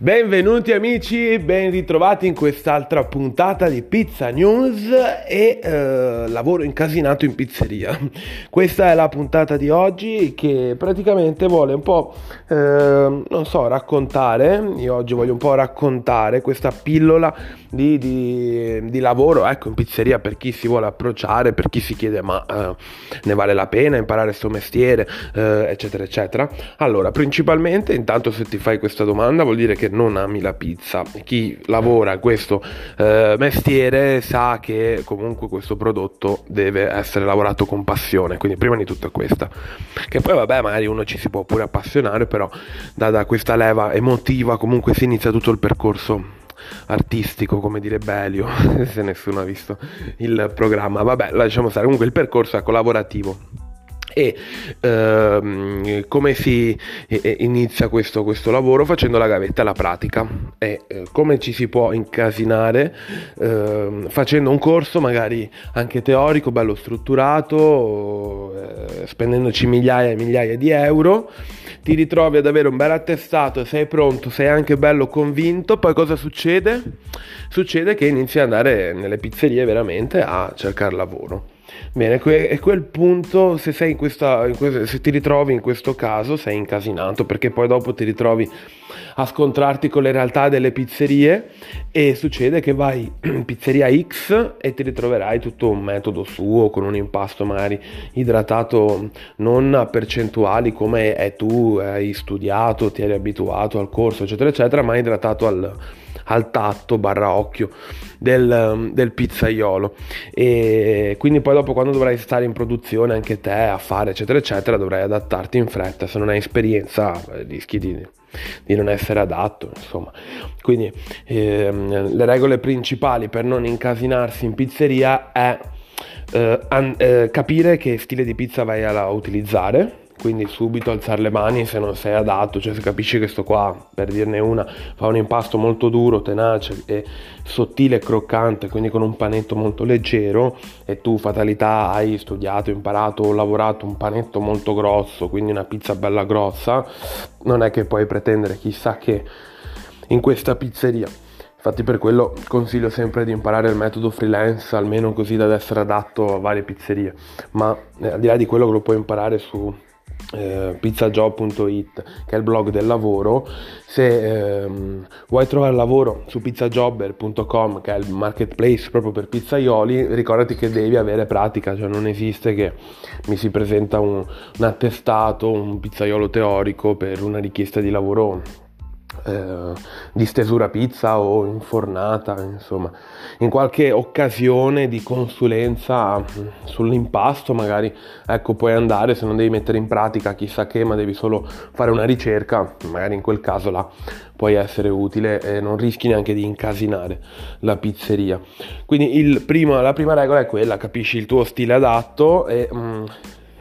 Benvenuti amici, ben ritrovati in quest'altra puntata di Pizza News e eh, lavoro incasinato in pizzeria. Questa è la puntata di oggi che praticamente vuole un po', eh, non so, raccontare, io oggi voglio un po' raccontare questa pillola di, di, di lavoro, ecco, in pizzeria per chi si vuole approcciare, per chi si chiede ma eh, ne vale la pena imparare questo mestiere, eh, eccetera, eccetera. Allora, principalmente, intanto se ti fai questa domanda vuol dire che non ami la pizza. Chi lavora questo eh, mestiere sa che comunque questo prodotto deve essere lavorato con passione, quindi prima di tutto questa. Che poi vabbè, magari uno ci si può pure appassionare, però da, da questa leva emotiva comunque si inizia tutto il percorso artistico, come dire Belio, se nessuno ha visto il programma. Vabbè, lasciamo stare. Comunque il percorso è collaborativo e ehm, come si inizia questo, questo, lavoro? Facendo la gavetta alla pratica. E eh, come ci si può incasinare? Eh, facendo un corso magari anche teorico bello strutturato eh, spendendoci migliaia e migliaia di euro. Ti ritrovi ad avere un bel attestato sei pronto sei anche bello convinto. Poi cosa succede? succede che inizi ad andare nelle pizzerie veramente a cercare lavoro Bene, è quel punto, se, sei in questa, in questa, se ti ritrovi in questo caso, sei incasinato perché poi dopo ti ritrovi a scontrarti con le realtà delle pizzerie e succede che vai in pizzeria X e ti ritroverai tutto un metodo suo con un impasto magari idratato non a percentuali come è tu hai studiato, ti eri abituato al corso eccetera eccetera, ma idratato al al tatto barra occhio del, del pizzaiolo. E quindi poi dopo quando dovrai stare in produzione anche te a fare eccetera eccetera dovrai adattarti in fretta. Se non hai esperienza eh, rischi di, di non essere adatto insomma. Quindi ehm, le regole principali per non incasinarsi in pizzeria è eh, an- eh, capire che stile di pizza vai a utilizzare quindi subito alzare le mani se non sei adatto, cioè se capisci che sto qua, per dirne una, fa un impasto molto duro, tenace e sottile e croccante, quindi con un panetto molto leggero e tu fatalità hai studiato, imparato o lavorato un panetto molto grosso, quindi una pizza bella grossa, non è che puoi pretendere chissà che in questa pizzeria. Infatti per quello consiglio sempre di imparare il metodo freelance, almeno così da essere adatto a varie pizzerie, ma eh, al di là di quello che lo puoi imparare su eh, pizzajob.it che è il blog del lavoro. Se ehm, vuoi trovare lavoro su pizzajobber.com che è il marketplace proprio per pizzaioli ricordati che devi avere pratica cioè non esiste che mi si presenta un, un attestato un pizzaiolo teorico per una richiesta di lavoro eh, di stesura pizza o infornata, insomma, in qualche occasione di consulenza sull'impasto magari, ecco, puoi andare se non devi mettere in pratica chissà che, ma devi solo fare una ricerca, magari in quel caso là puoi essere utile e non rischi neanche di incasinare la pizzeria. Quindi primo, la prima regola è quella, capisci il tuo stile adatto e, mm,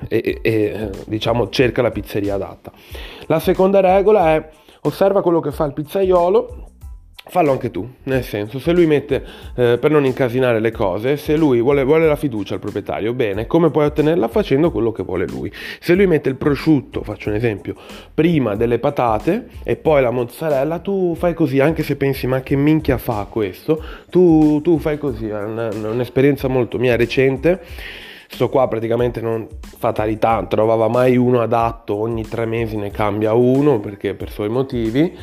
e, e diciamo cerca la pizzeria adatta. La seconda regola è osserva quello che fa il pizzaiolo fallo anche tu, nel senso, se lui mette, eh, per non incasinare le cose, se lui vuole, vuole, la fiducia al proprietario, bene, come puoi ottenerla? Facendo quello che vuole lui. Se lui mette il prosciutto, faccio un esempio, prima delle patate e poi la mozzarella, tu fai così, anche se pensi ma che minchia fa questo, tu, tu fai così, è un'esperienza molto mia recente Sto qua praticamente non fatalità, trovava mai uno adatto, ogni tre mesi ne cambia uno perché per suoi motivi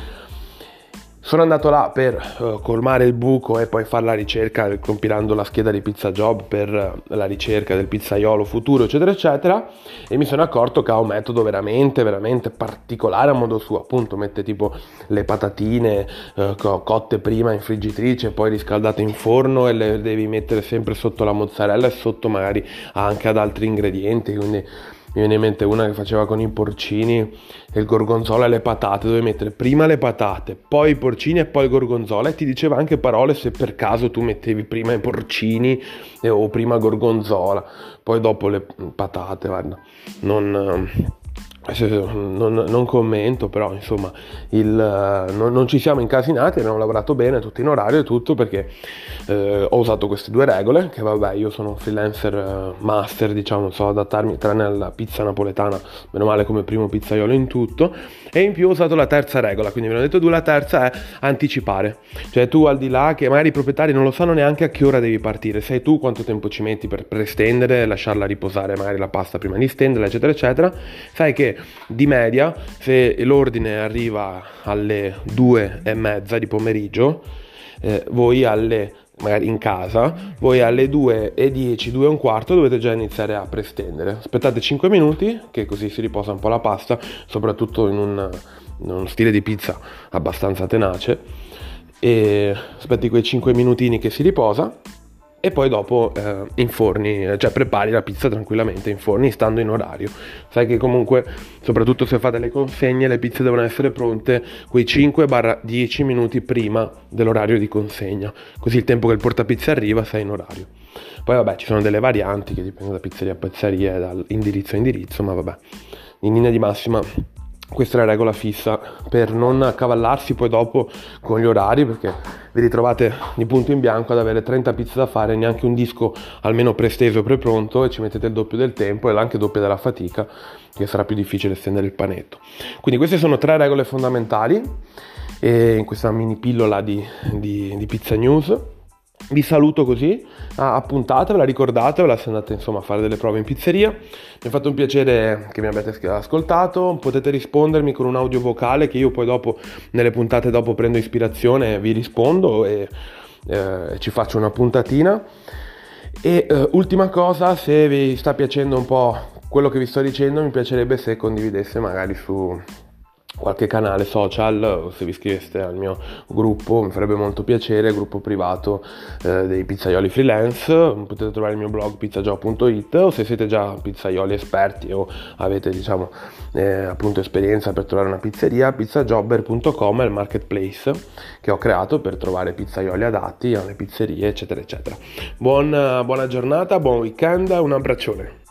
sono andato là per uh, colmare il buco e poi fare la ricerca compilando la scheda di Pizza Job per uh, la ricerca del pizzaiolo futuro, eccetera, eccetera. E mi sono accorto che ha un metodo veramente, veramente particolare a modo suo. Appunto, mette tipo le patatine uh, cotte prima in friggitrice, poi riscaldate in forno e le devi mettere sempre sotto la mozzarella e sotto magari anche ad altri ingredienti. Quindi mi viene in mente una che faceva con i porcini e il gorgonzola e le patate, dove mettere prima le patate, poi i porcini e poi il gorgonzola e ti diceva anche parole se per caso tu mettevi prima i porcini o prima gorgonzola, poi dopo le patate, guarda, non non, non, commento, però insomma il, non, non, ci siamo incasinati, abbiamo lavorato bene, tutto in orario e tutto perché eh, ho usato queste due regole, che vabbè io sono un freelancer eh, master, diciamo, so adattarmi tranne alla pizza napoletana, meno male come primo pizzaiolo in tutto, e in più ho usato la terza regola, quindi mi hanno detto due, la terza è anticipare, cioè tu al di là che magari i proprietari non lo sanno neanche a che ora devi partire, sai tu quanto tempo ci metti per, per stendere, lasciarla riposare magari la pasta prima di stenderla, eccetera, eccetera, sai che di media se l'ordine arriva alle due e mezza di pomeriggio, eh, voi alle magari in casa, voi alle 2 e 10, 2 e un quarto dovete già iniziare a prestendere. Aspettate 5 minuti, che così si riposa un po' la pasta, soprattutto in, un, in uno stile di pizza abbastanza tenace. E aspetti quei 5 minutini che si riposa e poi dopo eh, inforni, cioè prepari la pizza tranquillamente in forni stando in orario. Sai che comunque, soprattutto se fate le consegne, le pizze devono essere pronte quei 5-10 minuti prima dell'orario di consegna, così il tempo che il portapizza arriva sei in orario. Poi vabbè, ci sono delle varianti che dipendono da pizzeria a pizzeria, da indirizzo a indirizzo, ma vabbè, in linea di massima questa è la regola fissa. Per non accavallarsi poi dopo con gli orari perché vi ritrovate di punto in bianco ad avere 30 pizze da fare neanche un disco almeno presteso e prepronto e ci mettete il doppio del tempo e anche doppio della fatica che sarà più difficile stendere il panetto. Quindi queste sono tre regole fondamentali in questa mini pillola di, di, di pizza news vi saluto così, appuntatevela, ricordatevela se andate insomma a fare delle prove in pizzeria. Mi è fatto un piacere che mi abbiate ascoltato, potete rispondermi con un audio vocale che io poi dopo, nelle puntate dopo prendo ispirazione, vi rispondo e eh, ci faccio una puntatina. E eh, ultima cosa, se vi sta piacendo un po' quello che vi sto dicendo, mi piacerebbe se condividesse magari su qualche canale social o se vi iscriveste al mio gruppo mi farebbe molto piacere gruppo privato eh, dei pizzaioli freelance potete trovare il mio blog pizzajob.it o se siete già pizzaioli esperti o avete diciamo eh, appunto esperienza per trovare una pizzeria pizzajobber.com è il marketplace che ho creato per trovare pizzaioli adatti alle pizzerie eccetera eccetera. Buon, buona giornata buon weekend un abbraccione